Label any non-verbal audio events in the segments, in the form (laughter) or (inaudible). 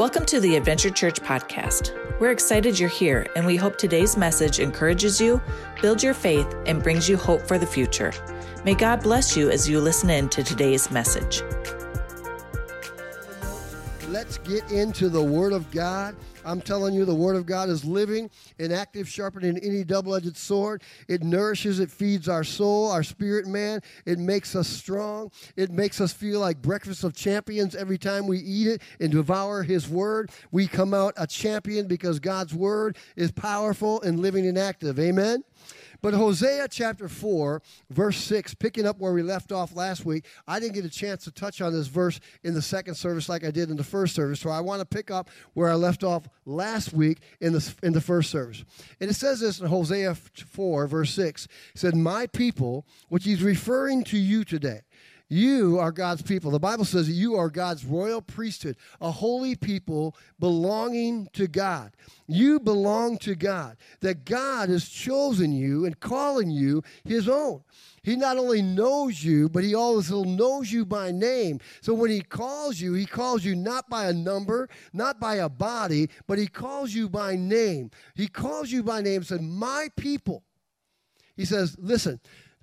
Welcome to the Adventure Church podcast. We're excited you're here, and we hope today's message encourages you, builds your faith, and brings you hope for the future. May God bless you as you listen in to today's message. Let's get into the Word of God. I'm telling you, the Word of God is living and active, sharper than any double edged sword. It nourishes, it feeds our soul, our spirit man. It makes us strong. It makes us feel like breakfast of champions every time we eat it and devour His Word. We come out a champion because God's Word is powerful and living and active. Amen? But Hosea chapter 4, verse 6, picking up where we left off last week, I didn't get a chance to touch on this verse in the second service like I did in the first service. So I want to pick up where I left off last week in the, in the first service. And it says this in Hosea 4, verse 6. It said, My people, which he's referring to you today. You are God's people. The Bible says that you are God's royal priesthood, a holy people belonging to God. You belong to God. That God has chosen you and calling you his own. He not only knows you, but he also knows you by name. So when he calls you, he calls you not by a number, not by a body, but he calls you by name. He calls you by name and said, My people. He says, Listen,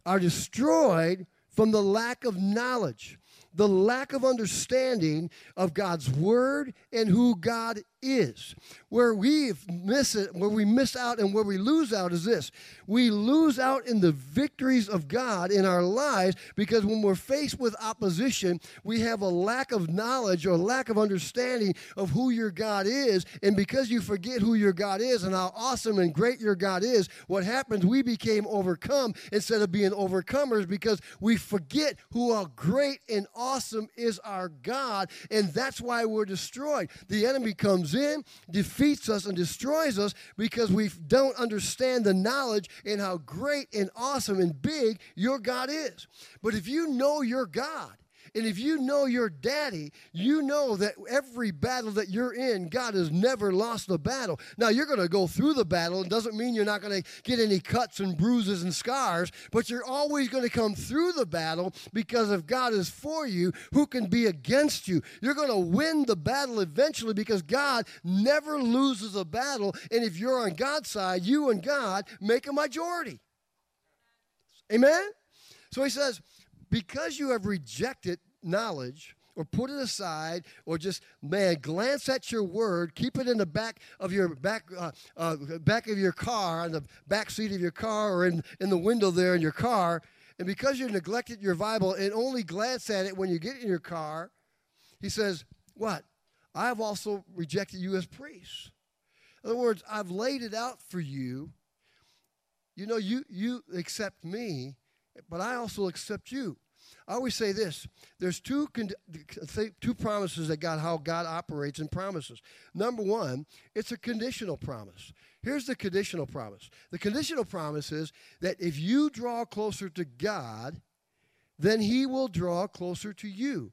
are destroyed from the lack of knowledge, the lack of understanding of God's word and who God is. Where we miss it, where we miss out and where we lose out is this. We lose out in the victories of God in our lives because when we're faced with opposition, we have a lack of knowledge or lack of understanding of who your God is. And because you forget who your God is and how awesome and great your God is, what happens, we became overcome instead of being overcomers because we forget who how great and awesome is our God. And that's why we're destroyed. The enemy comes comes in, defeats us, and destroys us because we don't understand the knowledge and how great and awesome and big your God is. But if you know your God, and if you know your daddy, you know that every battle that you're in, God has never lost a battle. Now, you're going to go through the battle. It doesn't mean you're not going to get any cuts and bruises and scars, but you're always going to come through the battle because if God is for you, who can be against you? You're going to win the battle eventually because God never loses a battle. And if you're on God's side, you and God make a majority. Amen? So he says, because you have rejected knowledge or put it aside or just man glance at your word keep it in the back of your back uh, uh, back of your car on the back seat of your car or in, in the window there in your car and because you neglected your bible and only glance at it when you get in your car he says what? I have also rejected you as priests. In other words i've laid it out for you. You know you you accept me but i also accept you I always say this: there's two two promises that God how God operates in promises. Number one, it's a conditional promise. Here's the conditional promise. The conditional promise is that if you draw closer to God, then He will draw closer to you.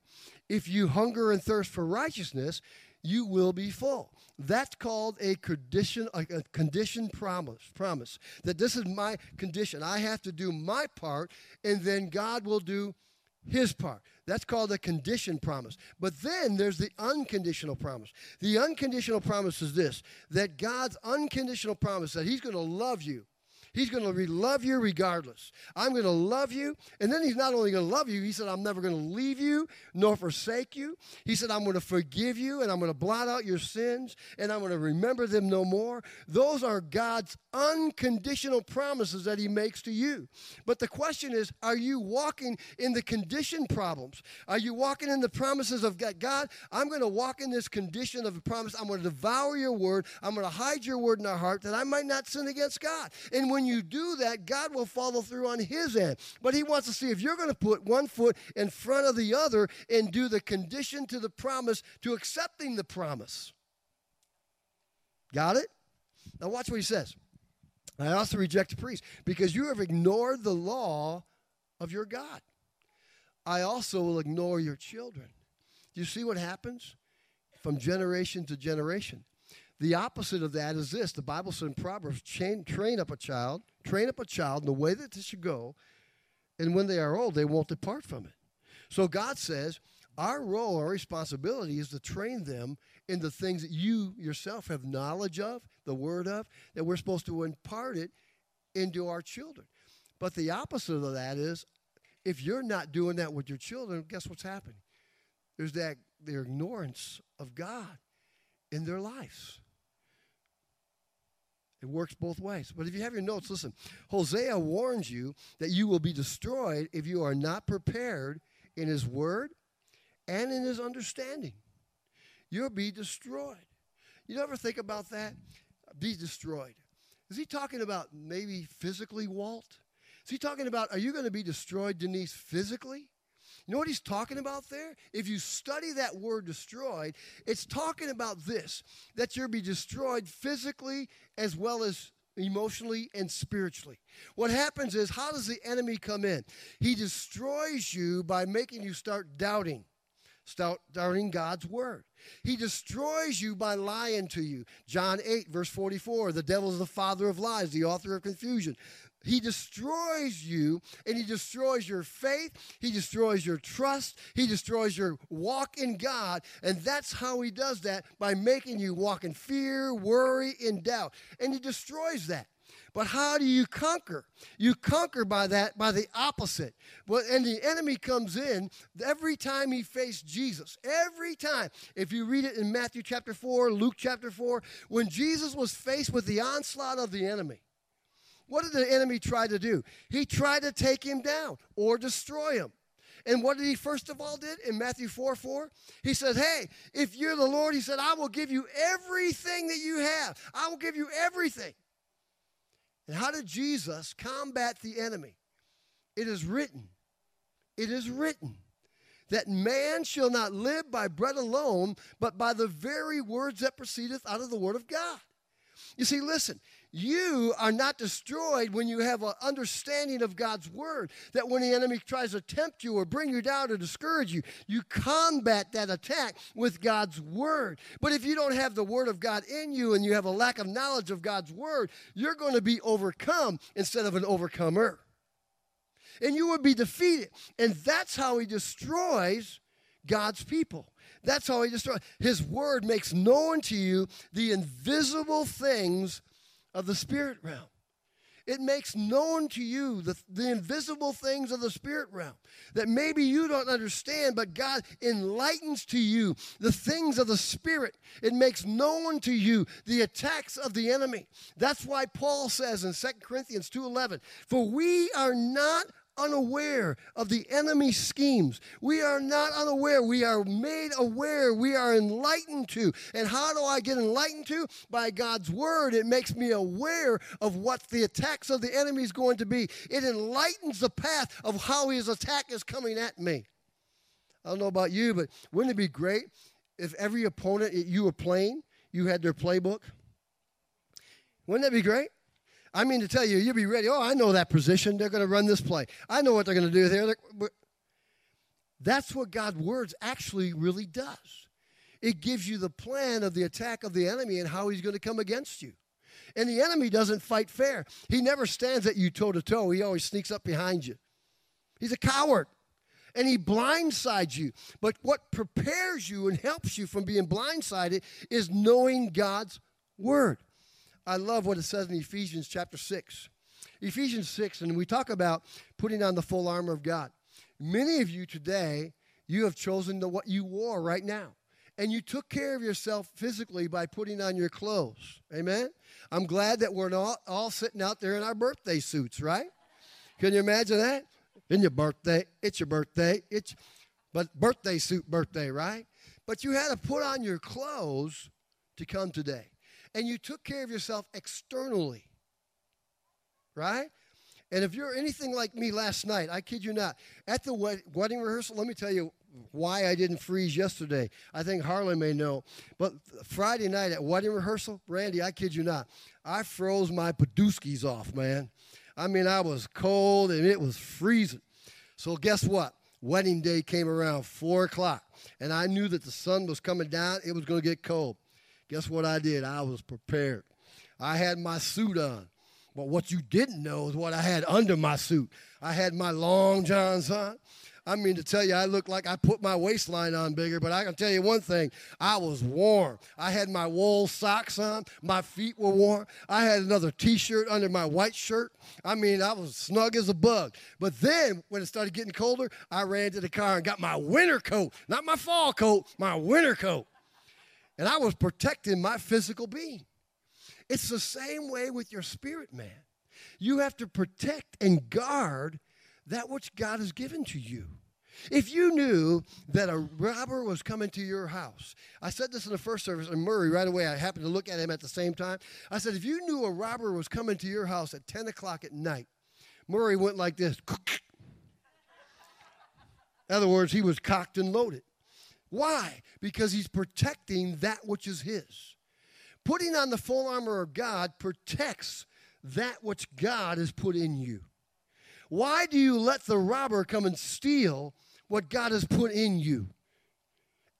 If you hunger and thirst for righteousness, you will be full. That's called a condition, a condition promise. Promise that this is my condition. I have to do my part, and then God will do his part. That's called a condition promise. But then there's the unconditional promise. The unconditional promise is this that God's unconditional promise that He's going to love you He's going to love you regardless. I'm going to love you. And then he's not only going to love you, he said, I'm never going to leave you nor forsake you. He said, I'm going to forgive you and I'm going to blot out your sins and I'm going to remember them no more. Those are God's unconditional promises that he makes to you. But the question is, are you walking in the condition problems? Are you walking in the promises of God? God, I'm going to walk in this condition of a promise. I'm going to devour your word. I'm going to hide your word in our heart that I might not sin against God. And when when you do that, God will follow through on His end. But He wants to see if you're going to put one foot in front of the other and do the condition to the promise to accepting the promise. Got it? Now, watch what He says. I also reject the priest because you have ignored the law of your God. I also will ignore your children. Do you see what happens from generation to generation? The opposite of that is this. The Bible says in Proverbs, train, up a child, train up a child in the way that they should go, and when they are old, they won't depart from it. So God says, Our role, our responsibility is to train them in the things that you yourself have knowledge of, the word of, that we're supposed to impart it into our children. But the opposite of that is if you're not doing that with your children, guess what's happening? There's that their ignorance of God in their lives. It works both ways. But if you have your notes, listen. Hosea warns you that you will be destroyed if you are not prepared in his word and in his understanding. You'll be destroyed. You ever think about that? Be destroyed. Is he talking about maybe physically, Walt? Is he talking about, are you going to be destroyed, Denise, physically? You know what he's talking about there? If you study that word destroyed, it's talking about this that you'll be destroyed physically as well as emotionally and spiritually. What happens is, how does the enemy come in? He destroys you by making you start doubting. Start doubting God's word. He destroys you by lying to you. John 8, verse 44 the devil is the father of lies, the author of confusion. He destroys you and he destroys your faith. He destroys your trust. He destroys your walk in God. And that's how he does that by making you walk in fear, worry, and doubt. And he destroys that. But how do you conquer? You conquer by that, by the opposite. Well, and the enemy comes in every time he faced Jesus. Every time. If you read it in Matthew chapter 4, Luke chapter 4, when Jesus was faced with the onslaught of the enemy, what did the enemy try to do? He tried to take him down or destroy him. And what did he first of all did in Matthew 4 4? He said, Hey, if you're the Lord, he said, I will give you everything that you have. I will give you everything. And how did Jesus combat the enemy? It is written, it is written that man shall not live by bread alone, but by the very words that proceedeth out of the word of God. You see, listen, you are not destroyed when you have an understanding of God's word. That when the enemy tries to tempt you or bring you down or discourage you, you combat that attack with God's word. But if you don't have the word of God in you and you have a lack of knowledge of God's word, you're going to be overcome instead of an overcomer. And you will be defeated. And that's how he destroys God's people. That's how he destroys. His word makes known to you the invisible things of the spirit realm. It makes known to you the, the invisible things of the spirit realm that maybe you don't understand, but God enlightens to you the things of the spirit. It makes known to you the attacks of the enemy. That's why Paul says in 2 Corinthians 2:11, "For we are not unaware of the enemy's schemes. We are not unaware. We are made aware. We are enlightened to. And how do I get enlightened to? By God's word. It makes me aware of what the attacks of the enemy is going to be. It enlightens the path of how his attack is coming at me. I don't know about you, but wouldn't it be great if every opponent you were playing, you had their playbook? Wouldn't that be great? I mean to tell you, you'll be ready. Oh, I know that position. They're going to run this play. I know what they're going to do there. That's what God's words actually really does. It gives you the plan of the attack of the enemy and how he's going to come against you. And the enemy doesn't fight fair. He never stands at you toe to toe. He always sneaks up behind you. He's a coward. And he blindsides you. But what prepares you and helps you from being blindsided is knowing God's word. I love what it says in Ephesians chapter 6. Ephesians 6, and we talk about putting on the full armor of God. Many of you today, you have chosen the, what you wore right now. And you took care of yourself physically by putting on your clothes. Amen? I'm glad that we're not all sitting out there in our birthday suits, right? Can you imagine that? In your birthday, it's your birthday. It's but birthday suit birthday, right? But you had to put on your clothes to come today and you took care of yourself externally. Right? And if you're anything like me last night, I kid you not, at the wedding rehearsal, let me tell you why I didn't freeze yesterday. I think Harlan may know. But Friday night at wedding rehearsal, Randy, I kid you not, I froze my Paduskis off, man. I mean, I was cold and it was freezing. So guess what? Wedding day came around 4 o'clock, and I knew that the sun was coming down. It was going to get cold. Guess what I did? I was prepared. I had my suit on. But what you didn't know is what I had under my suit. I had my long johns on. I mean, to tell you, I look like I put my waistline on bigger, but I can tell you one thing I was warm. I had my wool socks on, my feet were warm. I had another t shirt under my white shirt. I mean, I was snug as a bug. But then, when it started getting colder, I ran to the car and got my winter coat, not my fall coat, my winter coat. And I was protecting my physical being. It's the same way with your spirit, man. You have to protect and guard that which God has given to you. If you knew that a robber was coming to your house, I said this in the first service, and Murray, right away, I happened to look at him at the same time. I said, if you knew a robber was coming to your house at 10 o'clock at night, Murray went like this. (laughs) In other words, he was cocked and loaded. Why? Because he's protecting that which is his. Putting on the full armor of God protects that which God has put in you. Why do you let the robber come and steal what God has put in you?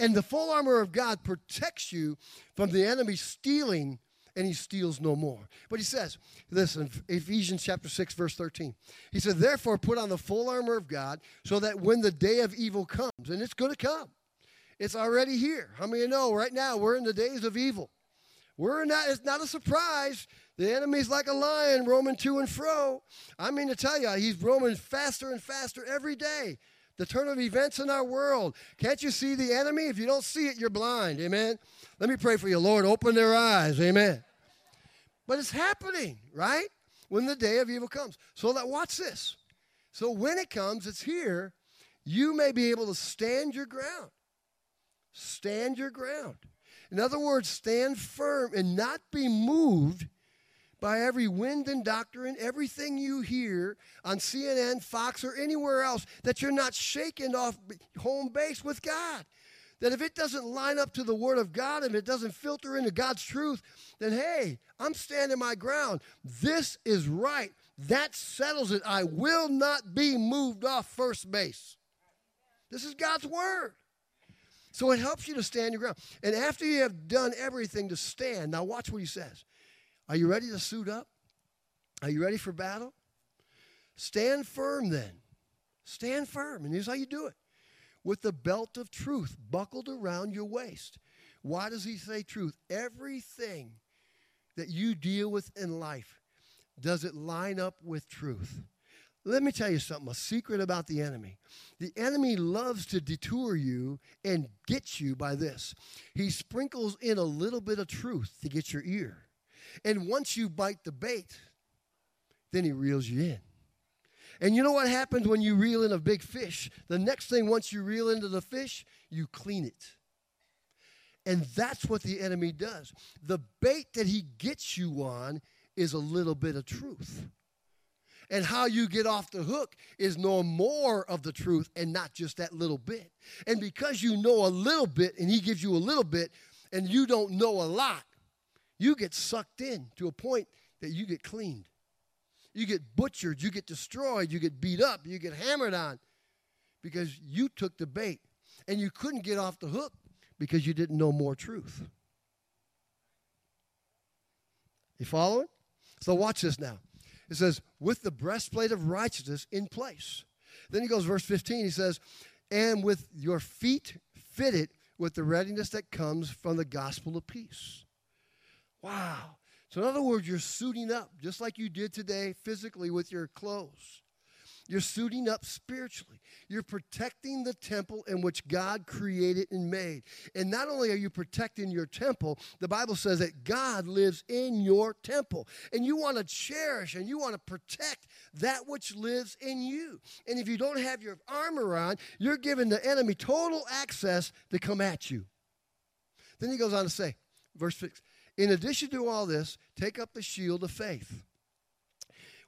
And the full armor of God protects you from the enemy stealing, and he steals no more. But he says, listen, Ephesians chapter 6, verse 13. He said, Therefore, put on the full armor of God so that when the day of evil comes, and it's going to come, it's already here. How many you know right now we're in the days of evil? We're not, it's not a surprise. The enemy's like a lion roaming to and fro. I mean to tell you, he's roaming faster and faster every day. The turn of events in our world. Can't you see the enemy? If you don't see it, you're blind. Amen. Let me pray for you, Lord. Open their eyes. Amen. But it's happening, right? When the day of evil comes. So that watch this. So when it comes, it's here. You may be able to stand your ground. Stand your ground. In other words, stand firm and not be moved by every wind and doctrine, everything you hear on CNN, Fox, or anywhere else, that you're not shaken off home base with God. That if it doesn't line up to the Word of God, and it doesn't filter into God's truth, then hey, I'm standing my ground. This is right. That settles it. I will not be moved off first base. This is God's Word. So it helps you to stand your ground. And after you have done everything to stand, now watch what he says. Are you ready to suit up? Are you ready for battle? Stand firm then. Stand firm. And here's how you do it with the belt of truth buckled around your waist. Why does he say truth? Everything that you deal with in life, does it line up with truth? Let me tell you something a secret about the enemy. The enemy loves to detour you and get you by this. He sprinkles in a little bit of truth to get your ear. And once you bite the bait, then he reels you in. And you know what happens when you reel in a big fish? The next thing, once you reel into the fish, you clean it. And that's what the enemy does. The bait that he gets you on is a little bit of truth. And how you get off the hook is knowing more of the truth and not just that little bit. And because you know a little bit and he gives you a little bit and you don't know a lot, you get sucked in to a point that you get cleaned. You get butchered, you get destroyed, you get beat up, you get hammered on because you took the bait and you couldn't get off the hook because you didn't know more truth. You following? So watch this now. It says, with the breastplate of righteousness in place. Then he goes, verse 15, he says, and with your feet fitted with the readiness that comes from the gospel of peace. Wow. So, in other words, you're suiting up just like you did today physically with your clothes. You're suiting up spiritually. You're protecting the temple in which God created and made. And not only are you protecting your temple, the Bible says that God lives in your temple. And you want to cherish and you want to protect that which lives in you. And if you don't have your armor on, you're giving the enemy total access to come at you. Then he goes on to say, verse 6 In addition to all this, take up the shield of faith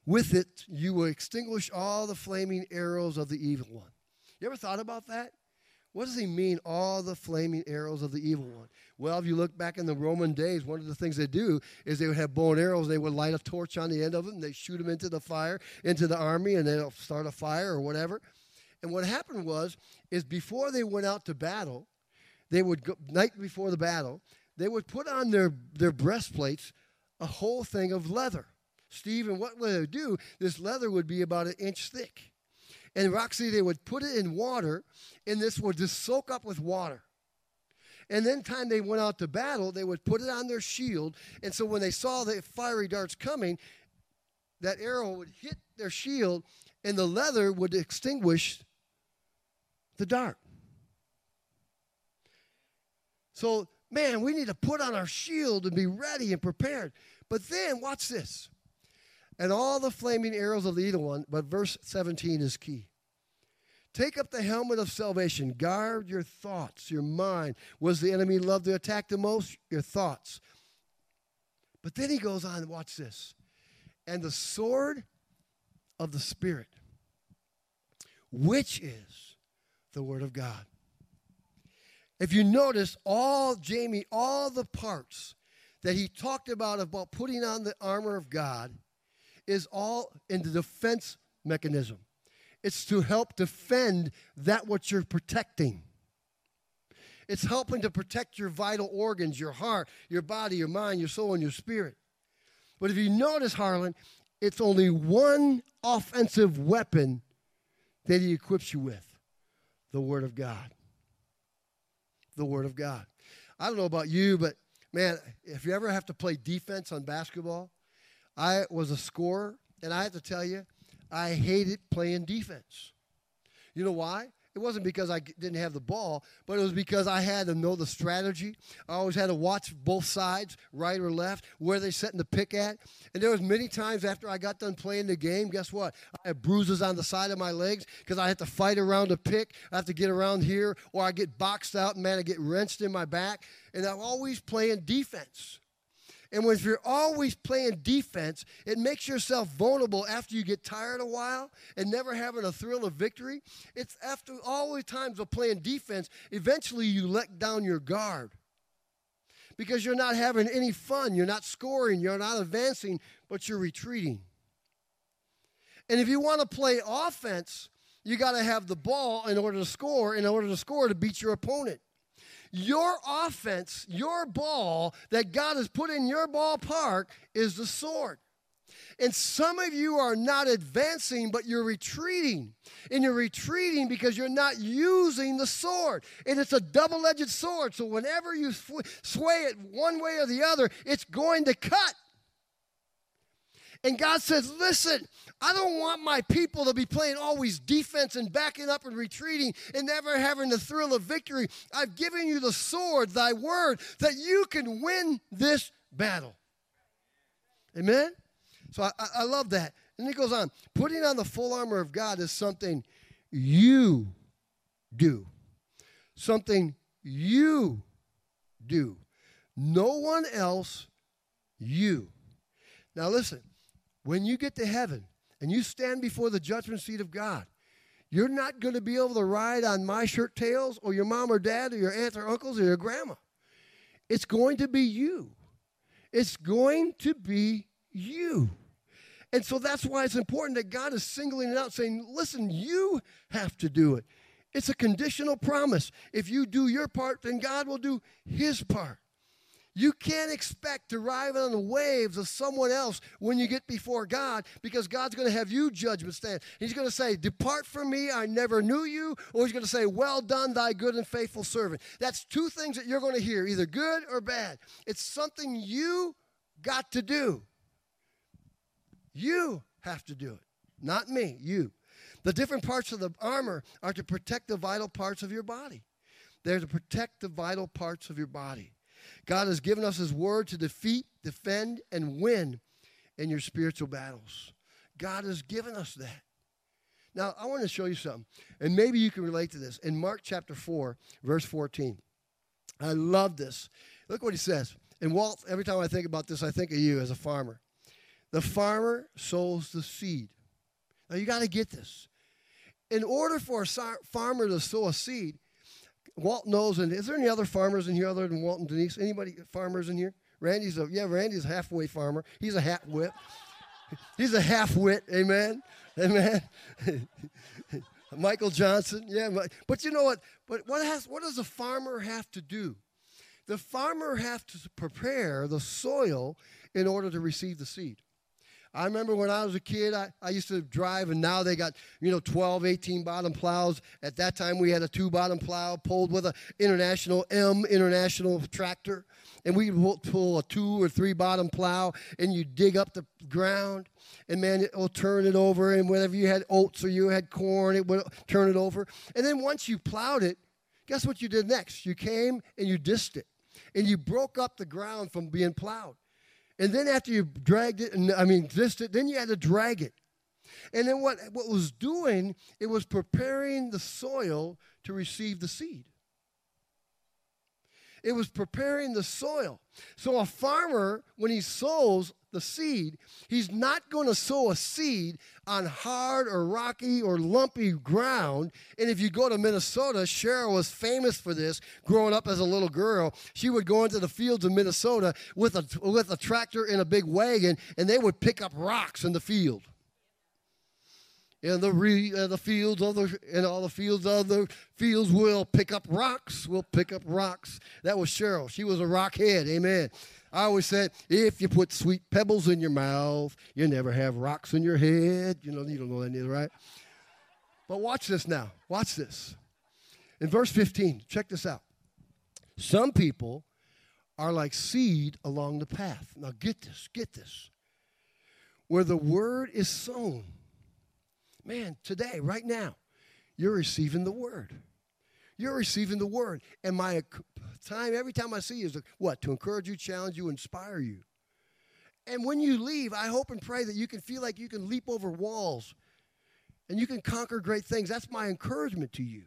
with it, you will extinguish all the flaming arrows of the evil one. You ever thought about that? What does he mean, all the flaming arrows of the evil one? Well, if you look back in the Roman days, one of the things they do is they would have bow and arrows. They would light a torch on the end of them. and They shoot them into the fire, into the army, and they'll start a fire or whatever. And what happened was, is before they went out to battle, they would go night before the battle, they would put on their, their breastplates a whole thing of leather. Steve, and what would they do? This leather would be about an inch thick. And Roxy, they would put it in water, and this would just soak up with water. And then time they went out to battle, they would put it on their shield. And so when they saw the fiery darts coming, that arrow would hit their shield, and the leather would extinguish the dart. So, man, we need to put on our shield and be ready and prepared. But then, watch this. And all the flaming arrows of the evil one, but verse 17 is key. Take up the helmet of salvation. Guard your thoughts, your mind. Was the enemy love to attack the most? Your thoughts. But then he goes on, watch this. And the sword of the Spirit, which is the Word of God. If you notice, all Jamie, all the parts that he talked about about putting on the armor of God is all in the defense mechanism. It's to help defend that what you're protecting. It's helping to protect your vital organs, your heart, your body, your mind, your soul, and your spirit. But if you notice, Harlan, it's only one offensive weapon that he equips you with the Word of God. The Word of God. I don't know about you, but man, if you ever have to play defense on basketball, I was a scorer, and I have to tell you, I hated playing defense. You know why? It wasn't because I didn't have the ball, but it was because I had to know the strategy. I always had to watch both sides, right or left, where they're setting the pick at. And there was many times after I got done playing the game, guess what? I had bruises on the side of my legs because I had to fight around a pick. I have to get around here, or I get boxed out, and man, I get wrenched in my back. And I'm always playing defense. And when you're always playing defense, it makes yourself vulnerable after you get tired a while and never having a thrill of victory. It's after all the times of playing defense, eventually you let down your guard because you're not having any fun. You're not scoring, you're not advancing, but you're retreating. And if you want to play offense, you got to have the ball in order to score, in order to score to beat your opponent. Your offense, your ball that God has put in your ballpark is the sword. And some of you are not advancing, but you're retreating. And you're retreating because you're not using the sword. And it's a double edged sword. So whenever you sway it one way or the other, it's going to cut. And God says, Listen, I don't want my people to be playing always defense and backing up and retreating and never having the thrill of victory. I've given you the sword, thy word, that you can win this battle. Amen? So I, I love that. And he goes on putting on the full armor of God is something you do, something you do. No one else, you. Now listen, when you get to heaven and you stand before the judgment seat of God, you're not going to be able to ride on my shirt tails or your mom or dad or your aunt or uncles or your grandma. It's going to be you. It's going to be you. And so that's why it's important that God is singling it out, saying, listen, you have to do it. It's a conditional promise. If you do your part, then God will do his part. You can't expect to ride on the waves of someone else when you get before God because God's going to have you judgment stand. He's going to say, Depart from me, I never knew you. Or he's going to say, Well done, thy good and faithful servant. That's two things that you're going to hear, either good or bad. It's something you got to do. You have to do it, not me, you. The different parts of the armor are to protect the vital parts of your body. They're to protect the vital parts of your body. God has given us His word to defeat, defend, and win in your spiritual battles. God has given us that. Now, I want to show you something, and maybe you can relate to this. In Mark chapter 4, verse 14, I love this. Look what he says. And Walt, every time I think about this, I think of you as a farmer. The farmer sows the seed. Now, you got to get this. In order for a farmer to sow a seed, Walt knows, and is there any other farmers in here other than Walt and Denise? Anybody farmers in here? Randy's a yeah, Randy's a halfway farmer. He's a half whip. (laughs) He's a half wit. Amen. Amen. (laughs) Michael Johnson. Yeah, but you know what? But what has what does a farmer have to do? The farmer have to prepare the soil in order to receive the seed. I remember when I was a kid, I, I used to drive, and now they got, you know, 12, 18 bottom plows. At that time, we had a two bottom plow pulled with an international M international tractor. And we would pull a two or three bottom plow, and you dig up the ground, and man, it will turn it over. And whenever you had oats or you had corn, it would turn it over. And then once you plowed it, guess what you did next? You came and you disked it, and you broke up the ground from being plowed. And then after you dragged it, and I mean, just it, then you had to drag it. And then what, what was doing, it was preparing the soil to receive the seed. It was preparing the soil. So a farmer, when he sows the seed, he's not going to sow a seed on hard or rocky or lumpy ground. And if you go to Minnesota, Cheryl was famous for this growing up as a little girl. She would go into the fields of Minnesota with a, with a tractor and a big wagon, and they would pick up rocks in the field in the re, uh, the fields of the in all the fields of the fields will pick up rocks. We'll pick up rocks. That was Cheryl. She was a rockhead. Amen. I always said, if you put sweet pebbles in your mouth, you never have rocks in your head. You know, you don't know that either, right? But watch this now. Watch this. In verse 15, check this out. Some people are like seed along the path. Now get this, get this. Where the word is sown. Man, today, right now, you're receiving the word. You're receiving the word. And my time, every time I see you, is what? To encourage you, challenge you, inspire you. And when you leave, I hope and pray that you can feel like you can leap over walls and you can conquer great things. That's my encouragement to you.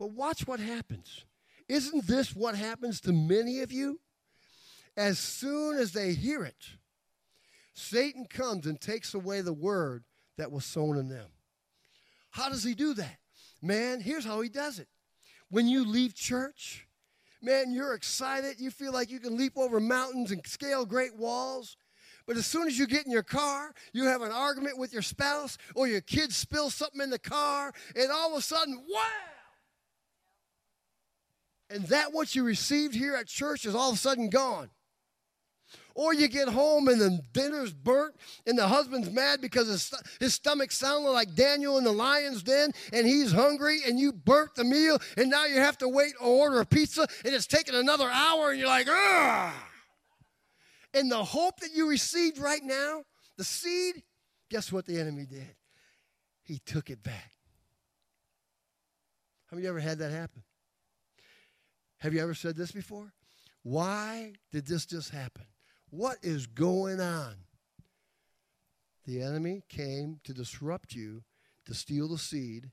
But watch what happens. Isn't this what happens to many of you? As soon as they hear it, Satan comes and takes away the word that was sown in them. How does he do that? Man, here's how he does it. When you leave church, man, you're excited. You feel like you can leap over mountains and scale great walls. But as soon as you get in your car, you have an argument with your spouse, or your kids spill something in the car, and all of a sudden, wow! And that what you received here at church is all of a sudden gone. Or you get home and the dinner's burnt and the husband's mad because his, his stomach sounded like Daniel in the lion's den and he's hungry and you burnt the meal and now you have to wait or order a pizza and it's taking another hour and you're like, ah. And the hope that you received right now, the seed, guess what the enemy did? He took it back. Have you ever had that happen? Have you ever said this before? Why did this just happen? What is going on? The enemy came to disrupt you, to steal the seed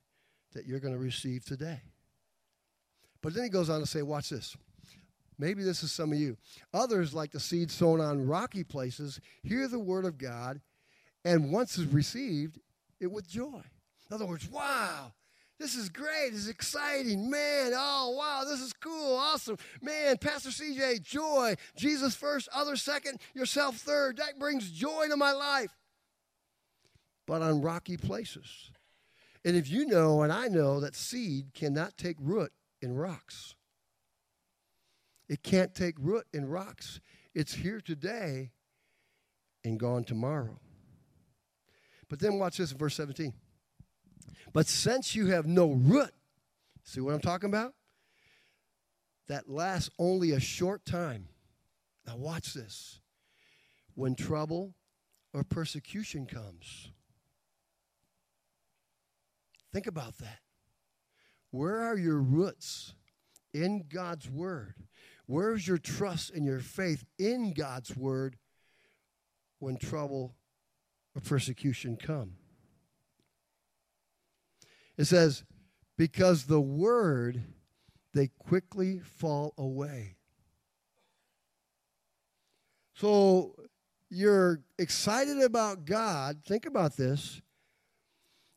that you're going to receive today. But then he goes on to say, watch this. Maybe this is some of you. Others, like the seed sown on rocky places, hear the word of God, and once it's received, it with joy. In other words, wow, this is great. This is exciting. Man, oh, wow, this is cool. Awesome. Man, Pastor CJ, joy. Jesus first, others second, yourself third. That brings joy to my life. But on rocky places. And if you know, and I know, that seed cannot take root in rocks, it can't take root in rocks. It's here today and gone tomorrow. But then watch this in verse 17. But since you have no root, see what I'm talking about? That lasts only a short time. Now, watch this. When trouble or persecution comes, think about that. Where are your roots in God's Word? Where's your trust and your faith in God's Word when trouble or persecution come? It says, because the word, they quickly fall away. So you're excited about God. Think about this.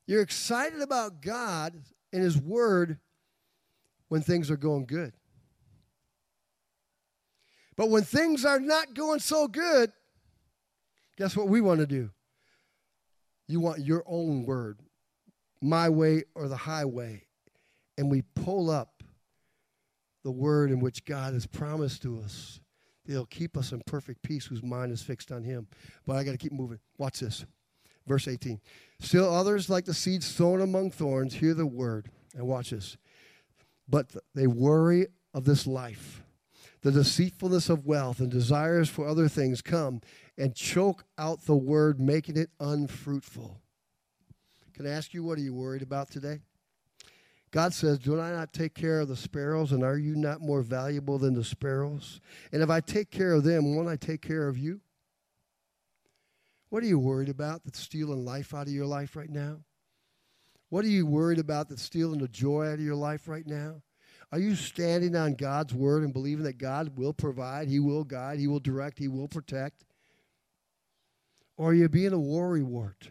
You're excited about God and His Word when things are going good. But when things are not going so good, guess what we want to do? You want your own word my way or the highway, and we pull up the word in which God has promised to us He'll keep us in perfect peace whose mind is fixed on him. But I got to keep moving. Watch this. Verse 18. Still others, like the seeds sown among thorns, hear the word. And watch this. But they worry of this life. The deceitfulness of wealth and desires for other things come and choke out the word, making it unfruitful. Can I ask you, what are you worried about today? God says, Do I not take care of the sparrows, and are you not more valuable than the sparrows? And if I take care of them, won't I take care of you? What are you worried about that's stealing life out of your life right now? What are you worried about that's stealing the joy out of your life right now? Are you standing on God's word and believing that God will provide, He will guide, He will direct, He will protect? Or are you being a worry wart?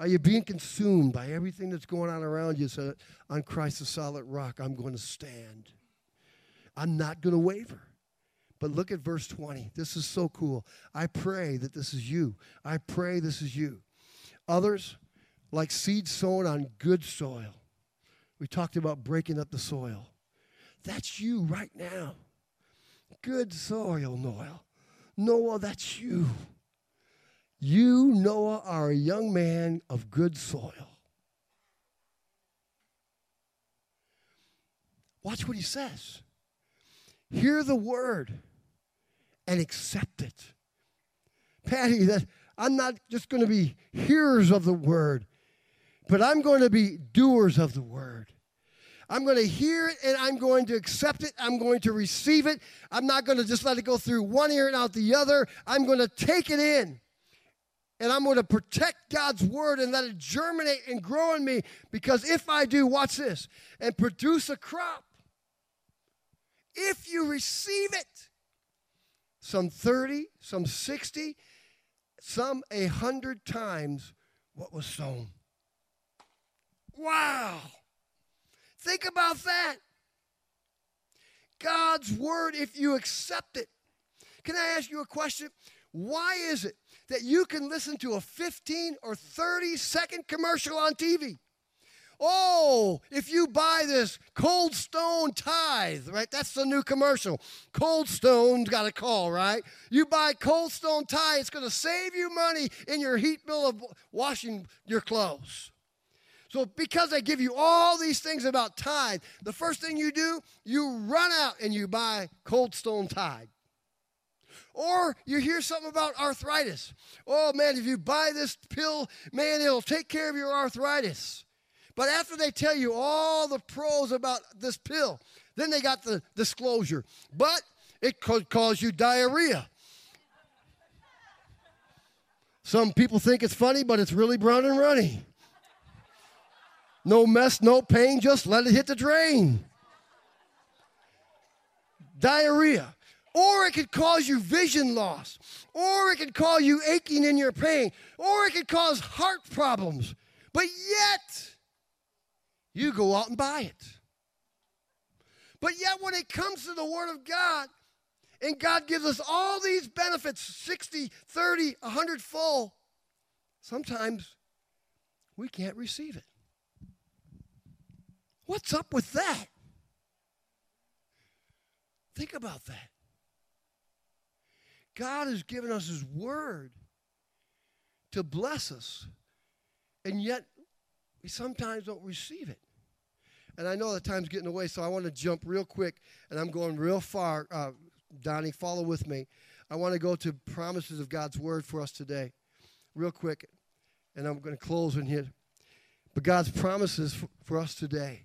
Are you being consumed by everything that's going on around you? So, on Christ, the solid rock, I'm going to stand. I'm not going to waver. But look at verse 20. This is so cool. I pray that this is you. I pray this is you. Others, like seed sown on good soil. We talked about breaking up the soil. That's you right now. Good soil, Noah. Noah, that's you. You, Noah, are a young man of good soil. Watch what he says. Hear the word and accept it. Patty, that I'm not just going to be hearers of the word, but I'm going to be doers of the word. I'm going to hear it and I'm going to accept it. I'm going to receive it. I'm not going to just let it go through one ear and out the other. I'm going to take it in and I'm going to protect God's word and let it germinate and grow in me because if I do, watch this, and produce a crop, if you receive it, some 30, some 60, some a hundred times what was sown. Wow. Think about that. God's word, if you accept it. Can I ask you a question? Why is it that you can listen to a 15 or 30 second commercial on TV. Oh, if you buy this Cold Stone Tithe, right? That's the new commercial. Cold Stone's got a call, right? You buy Cold Stone Tithe, it's going to save you money in your heat bill of washing your clothes. So, because they give you all these things about tithe, the first thing you do, you run out and you buy Cold Stone Tithe. Or you hear something about arthritis. Oh man, if you buy this pill, man, it'll take care of your arthritis. But after they tell you all the pros about this pill, then they got the disclosure. But it could cause you diarrhea. Some people think it's funny, but it's really brown and runny. No mess, no pain, just let it hit the drain. Diarrhea. Or it could cause you vision loss. Or it could cause you aching in your pain. Or it could cause heart problems. But yet, you go out and buy it. But yet, when it comes to the Word of God, and God gives us all these benefits 60, 30, 100 full, sometimes we can't receive it. What's up with that? Think about that. God has given us His Word to bless us, and yet we sometimes don't receive it. And I know the time's getting away, so I want to jump real quick, and I'm going real far. Uh, Donnie, follow with me. I want to go to promises of God's Word for us today, real quick, and I'm going to close in here. But God's promises for, for us today.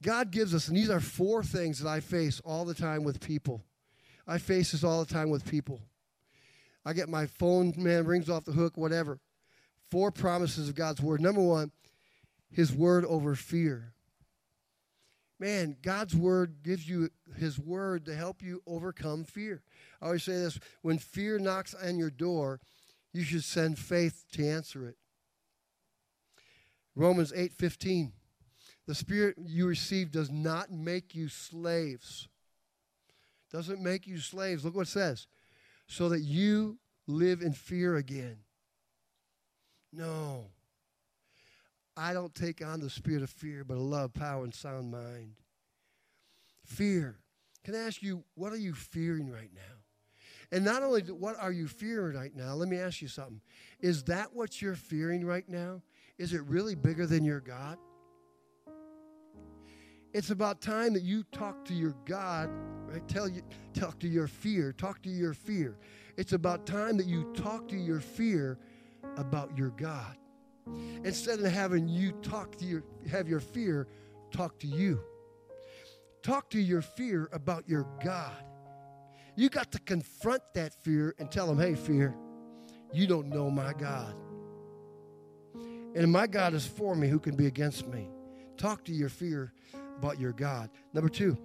God gives us, and these are four things that I face all the time with people I face this all the time with people. I get my phone, man, rings off the hook, whatever. Four promises of God's word. Number one, his word over fear. Man, God's word gives you his word to help you overcome fear. I always say this when fear knocks on your door, you should send faith to answer it. Romans 8 15. The spirit you receive does not make you slaves doesn't make you slaves. Look what it says. So that you live in fear again. No. I don't take on the spirit of fear, but a love, power, and sound mind. Fear. Can I ask you, what are you fearing right now? And not only what are you fearing right now, let me ask you something. Is that what you're fearing right now? Is it really bigger than your God? It's about time that you talk to your God, right? Tell you talk to your fear, talk to your fear. It's about time that you talk to your fear about your God. Instead of having you talk to your have your fear talk to you. Talk to your fear about your God. You got to confront that fear and tell them, hey, fear, you don't know my God. And my God is for me, who can be against me? Talk to your fear about your God. Number two,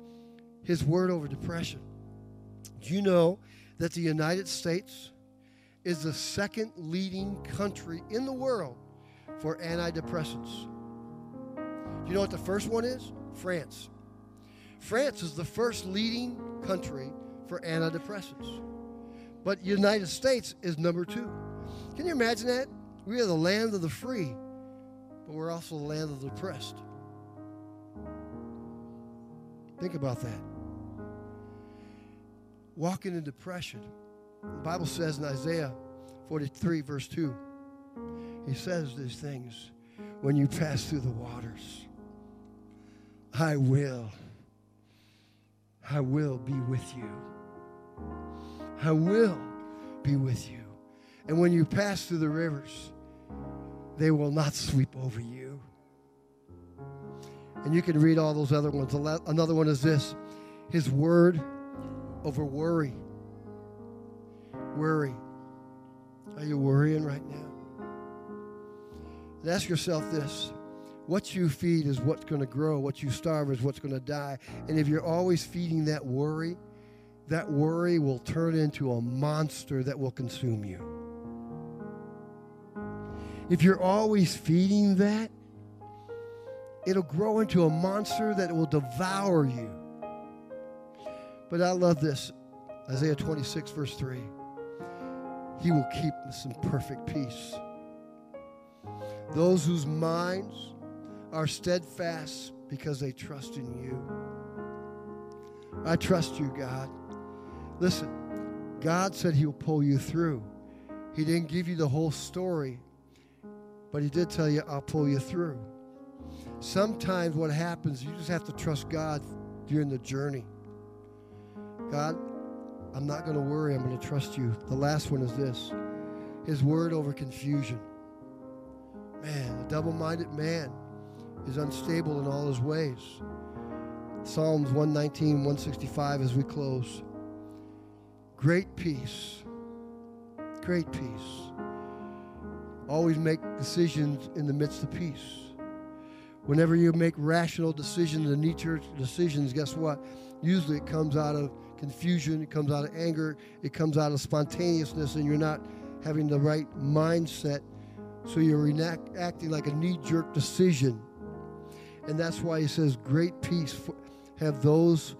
his word over depression. Do you know that the United States is the second leading country in the world for antidepressants? Do you know what the first one is? France. France is the first leading country for antidepressants. But United States is number two. Can you imagine that? We are the land of the free, but we're also the land of the depressed. Think about that. Walking in depression. The Bible says in Isaiah 43, verse 2, he says these things when you pass through the waters. I will. I will be with you. I will be with you. And when you pass through the rivers, they will not sweep over you. And you can read all those other ones. Another one is this His word over worry. Worry. Are you worrying right now? And ask yourself this what you feed is what's going to grow, what you starve is what's going to die. And if you're always feeding that worry, that worry will turn into a monster that will consume you. If you're always feeding that, it'll grow into a monster that will devour you. But I love this Isaiah 26, verse 3. He will keep us in perfect peace. Those whose minds are steadfast because they trust in you. I trust you, God. Listen, God said He'll pull you through. He didn't give you the whole story, but He did tell you, I'll pull you through. Sometimes what happens, you just have to trust God during the journey. God, I'm not going to worry. I'm going to trust you. The last one is this His word over confusion. Man, a double minded man is unstable in all his ways. Psalms 119, 165 as we close. Great peace. Great peace. Always make decisions in the midst of peace. Whenever you make rational decisions and knee jerk decisions, guess what? Usually it comes out of confusion, it comes out of anger, it comes out of spontaneousness, and you're not having the right mindset. So you're acting like a knee jerk decision. And that's why he says, Great peace have those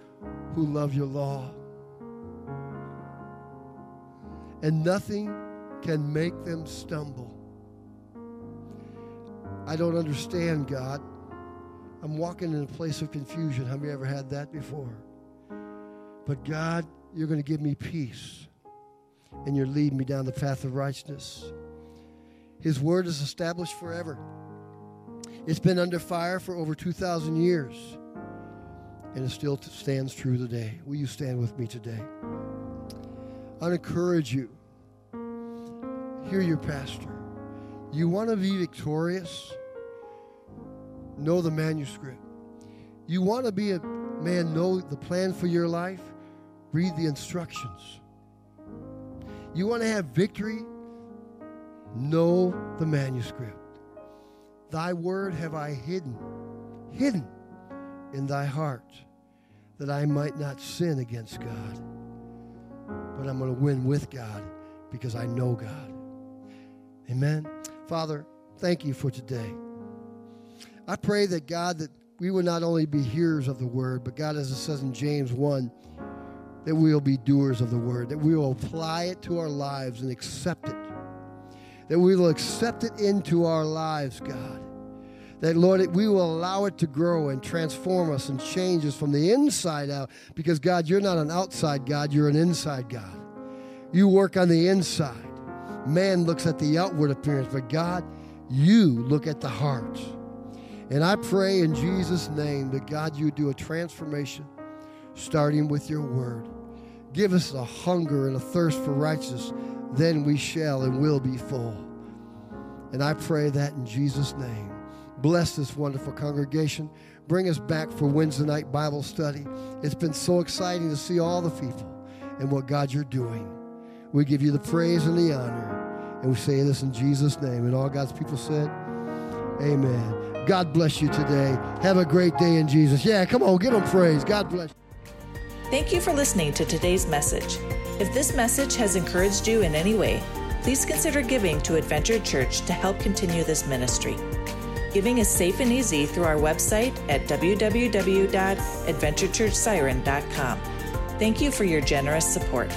who love your law. And nothing can make them stumble. I don't understand, God. I'm walking in a place of confusion. Have you ever had that before? But God, you're going to give me peace and you're leading me down the path of righteousness. His word is established forever. It's been under fire for over 2,000 years, and it still stands true today. Will you stand with me today? I encourage you. Hear your pastor. You want to be victorious? Know the manuscript. You want to be a man, know the plan for your life? Read the instructions. You want to have victory? Know the manuscript. Thy word have I hidden, hidden in thy heart, that I might not sin against God. But I'm going to win with God because I know God. Amen. Father, thank you for today. I pray that God, that we will not only be hearers of the word, but God, as it says in James 1, that we will be doers of the word, that we will apply it to our lives and accept it that we will accept it into our lives, God. that, Lord, we will allow it to grow and transform us and change us from the inside out because, God, you're not an outside God, you're an inside God. You work on the inside. Man looks at the outward appearance, but God, you look at the heart. And I pray in Jesus' name that, God, you do a transformation starting with your word. Give us a hunger and a thirst for righteousness, then we shall and will be full. And I pray that in Jesus' name. Bless this wonderful congregation. Bring us back for Wednesday night Bible study. It's been so exciting to see all the people and what God you're doing. We give you the praise and the honor. And we say this in Jesus' name. And all God's people said, Amen. God bless you today. Have a great day in Jesus. Yeah, come on, give him praise. God bless. Thank you for listening to today's message. If this message has encouraged you in any way, please consider giving to Adventure Church to help continue this ministry. Giving is safe and easy through our website at www.adventurechurchsiren.com. Thank you for your generous support.